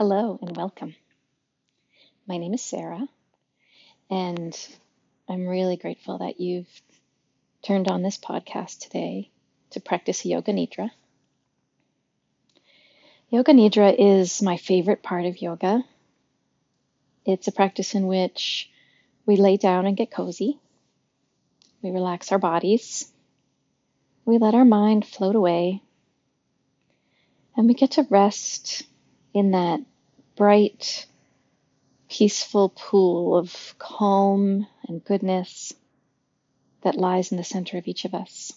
Hello and welcome. My name is Sarah, and I'm really grateful that you've turned on this podcast today to practice Yoga Nidra. Yoga Nidra is my favorite part of yoga. It's a practice in which we lay down and get cozy. We relax our bodies. We let our mind float away. And we get to rest in that bright, peaceful pool of calm and goodness that lies in the center of each of us.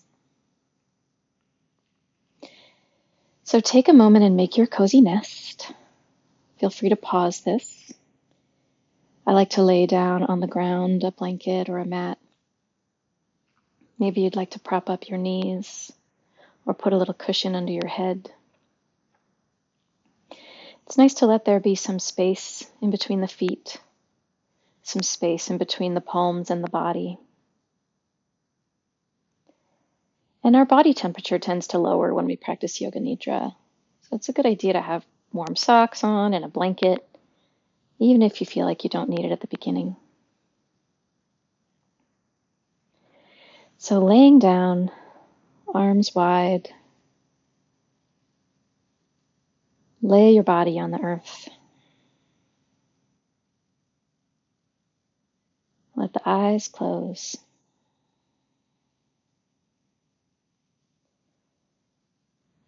So take a moment and make your cozy nest. Feel free to pause this. I like to lay down on the ground, a blanket or a mat. Maybe you'd like to prop up your knees or put a little cushion under your head. It's nice to let there be some space in between the feet, some space in between the palms and the body. And our body temperature tends to lower when we practice Yoga Nidra. So it's a good idea to have warm socks on and a blanket, even if you feel like you don't need it at the beginning. So laying down, arms wide, Lay your body on the earth. Let the eyes close.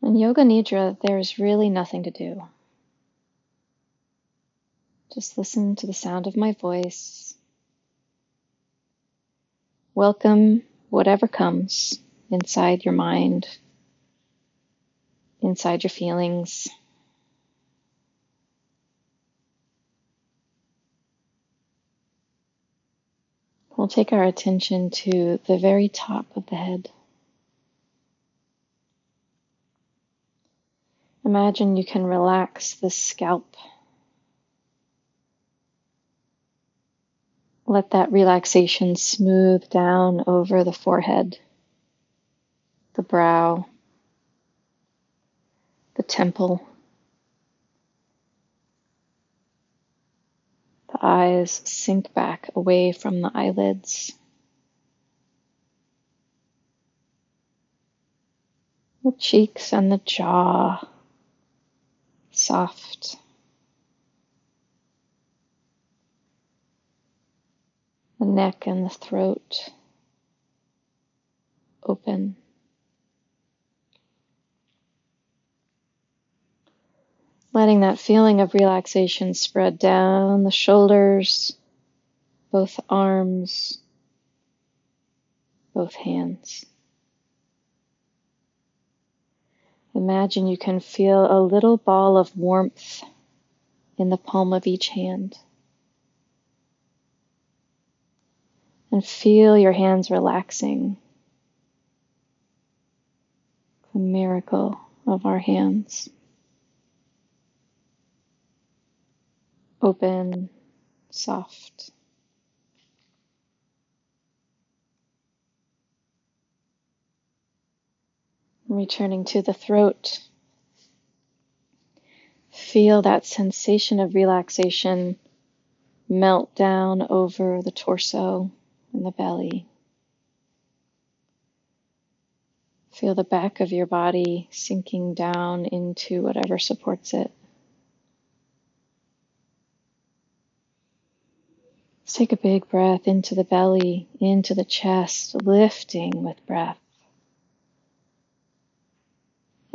In Yoga Nidra, there's really nothing to do. Just listen to the sound of my voice. Welcome whatever comes inside your mind, inside your feelings. We'll take our attention to the very top of the head. Imagine you can relax the scalp. Let that relaxation smooth down over the forehead, the brow, the temple. Eyes sink back away from the eyelids. The cheeks and the jaw soft. The neck and the throat open. Letting that feeling of relaxation spread down the shoulders, both arms, both hands. Imagine you can feel a little ball of warmth in the palm of each hand. And feel your hands relaxing. The miracle of our hands. Open, soft. Returning to the throat. Feel that sensation of relaxation melt down over the torso and the belly. Feel the back of your body sinking down into whatever supports it. Let's take a big breath into the belly, into the chest, lifting with breath.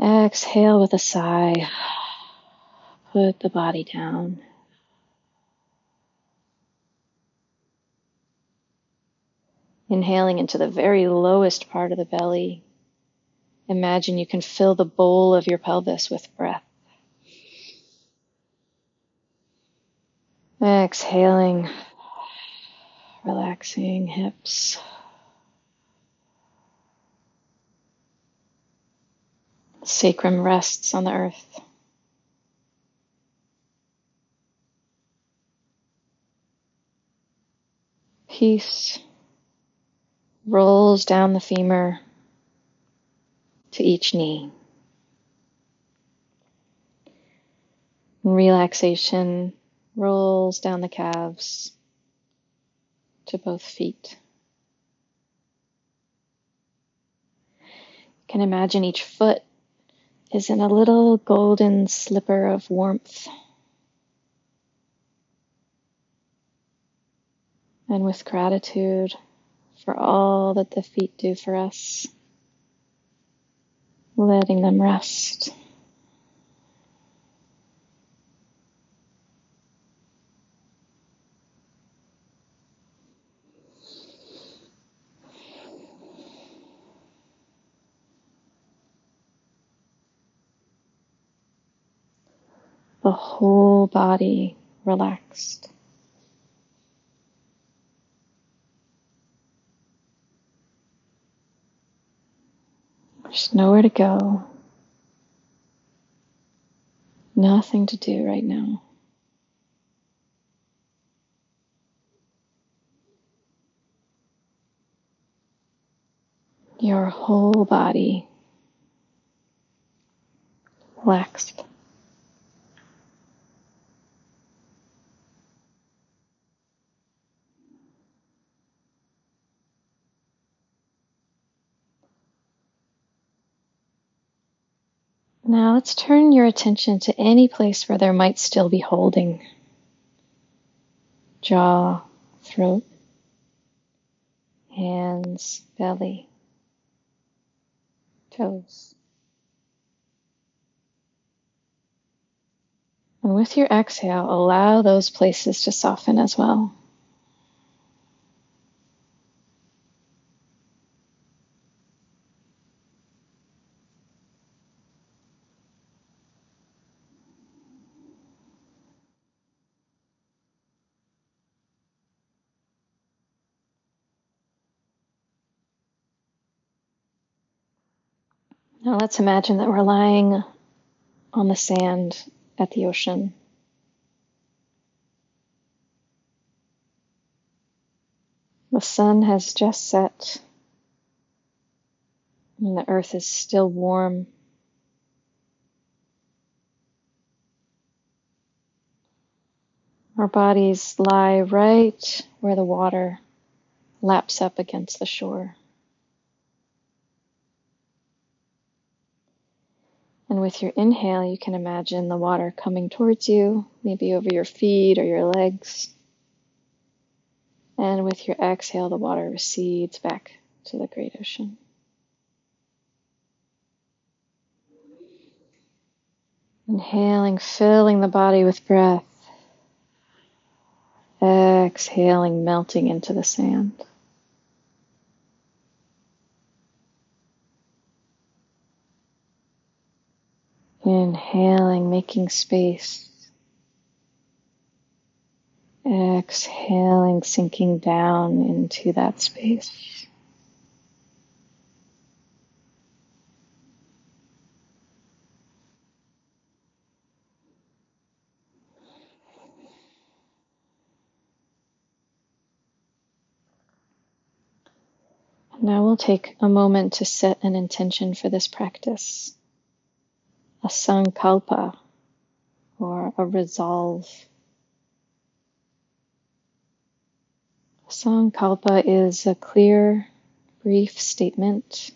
Exhale with a sigh. Put the body down. Inhaling into the very lowest part of the belly. Imagine you can fill the bowl of your pelvis with breath. Exhaling relaxing hips. Sacrum rests on the earth. Peace rolls down the femur to each knee. Relaxation rolls down the calves to both feet. You can imagine each foot is in a little golden slipper of warmth. And with gratitude for all that the feet do for us, letting them rest. The whole body relaxed. There's nowhere to go, nothing to do right now. Your whole body relaxed. Now let's turn your attention to any place where there might still be holding. Jaw, throat, hands, belly, toes. And with your exhale, allow those places to soften as well. Now let's imagine that we're lying on the sand at the ocean. The sun has just set and the earth is still warm. Our bodies lie right where the water laps up against the shore. And with your inhale, you can imagine the water coming towards you, maybe over your feet or your legs. And with your exhale, the water recedes back to the great ocean. Inhaling, filling the body with breath. Exhaling, melting into the sand. Inhaling, making space. Exhaling, sinking down into that space. Now we'll take a moment to set an intention for this practice a sankalpa or a resolve. A sankalpa is a clear, brief statement.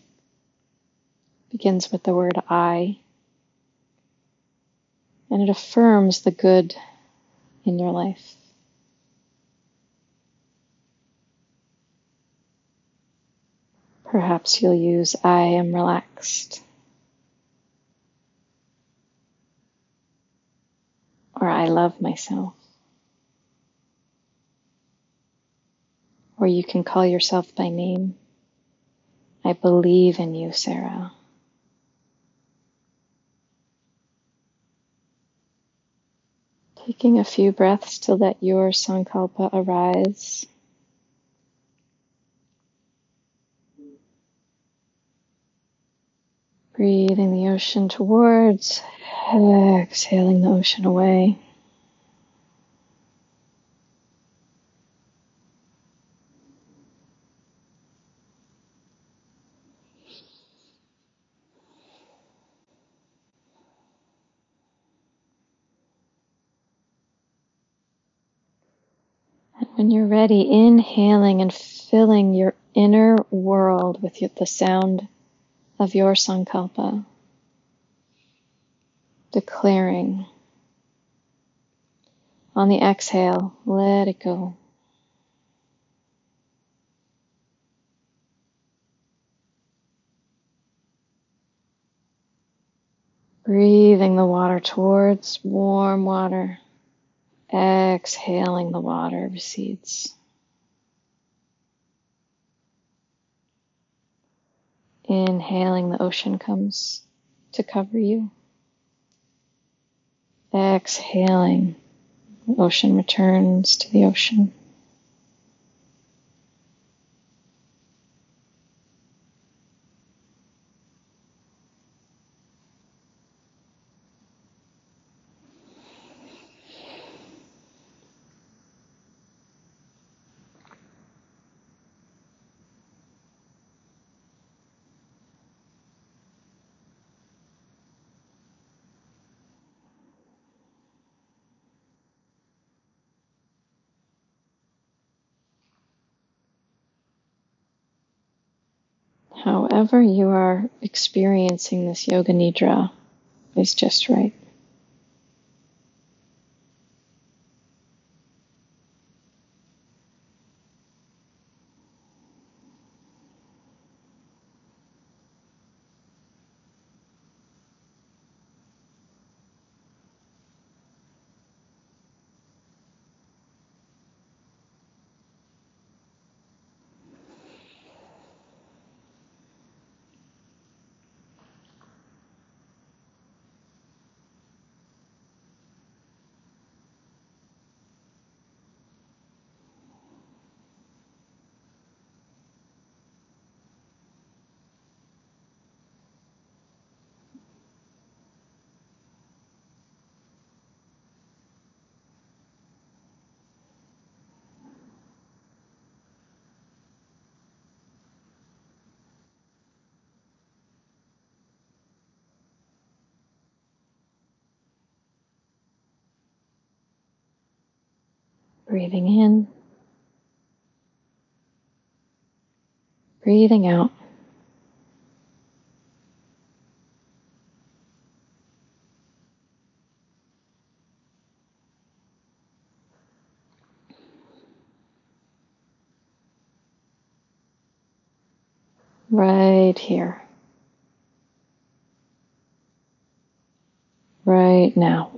Begins with the word I. And it affirms the good in your life. Perhaps you'll use I am relaxed. Or I love myself. Or you can call yourself by name. I believe in you, Sarah. Taking a few breaths to let your sankalpa arise. Breathing the ocean towards, exhaling the ocean away. And when you're ready, inhaling and filling your inner world with the sound of your sankalpa, declaring on the exhale, let it go. Breathing the water towards warm water. Exhaling the water recedes. Inhaling, the ocean comes to cover you. Exhaling, the ocean returns to the ocean. However you are experiencing this yoga nidra is just right. Breathing in, breathing out. Right here. Right now.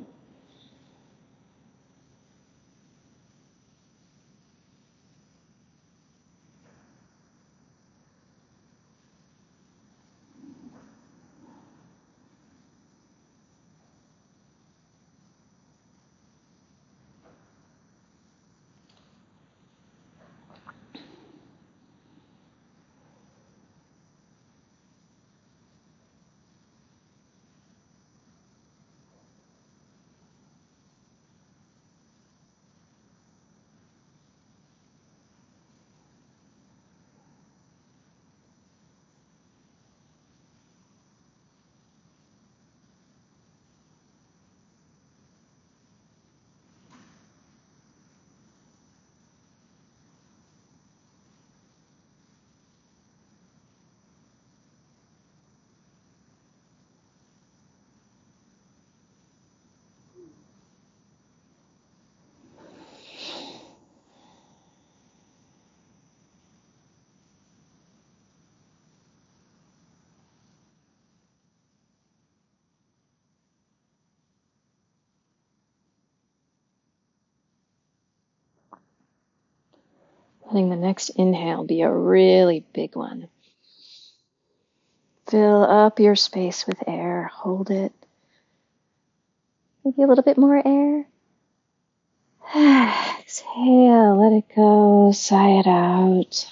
Letting the next inhale be a really big one. Fill up your space with air. Hold it. Maybe a little bit more air. Exhale, let it go, sigh it out.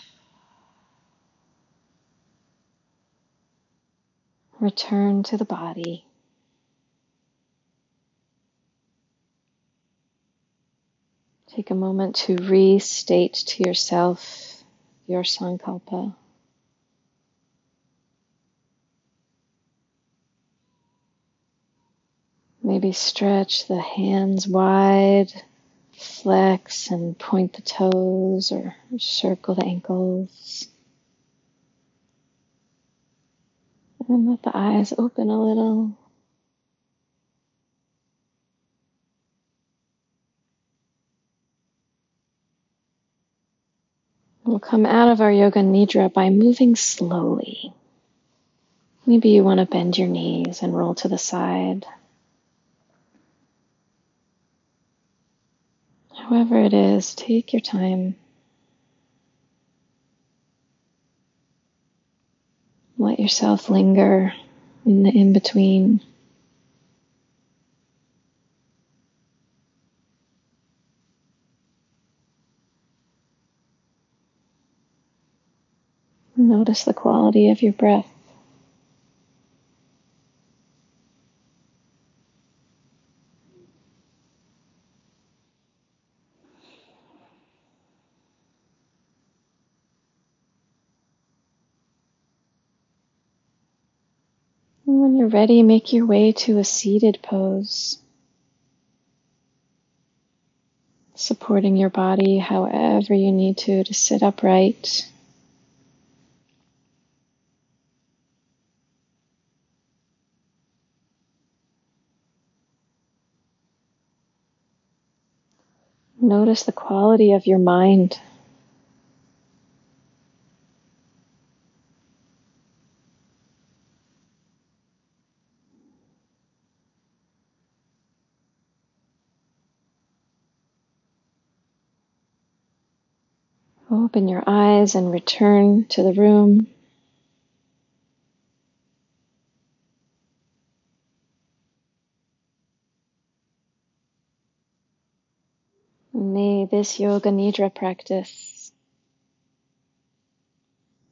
Return to the body. Take a moment to restate to yourself your sankalpa. Maybe stretch the hands wide Flex and point the toes or circle the ankles. And let the eyes open a little. We'll come out of our yoga nidra by moving slowly. Maybe you want to bend your knees and roll to the side. However, it is, take your time. Let yourself linger in the in between. Notice the quality of your breath. When you're ready, make your way to a seated pose. Supporting your body however you need to to sit upright. Notice the quality of your mind. Open your eyes and return to the room. May this Yoga Nidra practice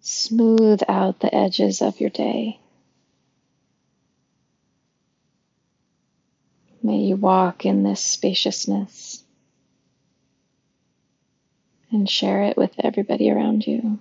smooth out the edges of your day. May you walk in this spaciousness and share it with everybody around you.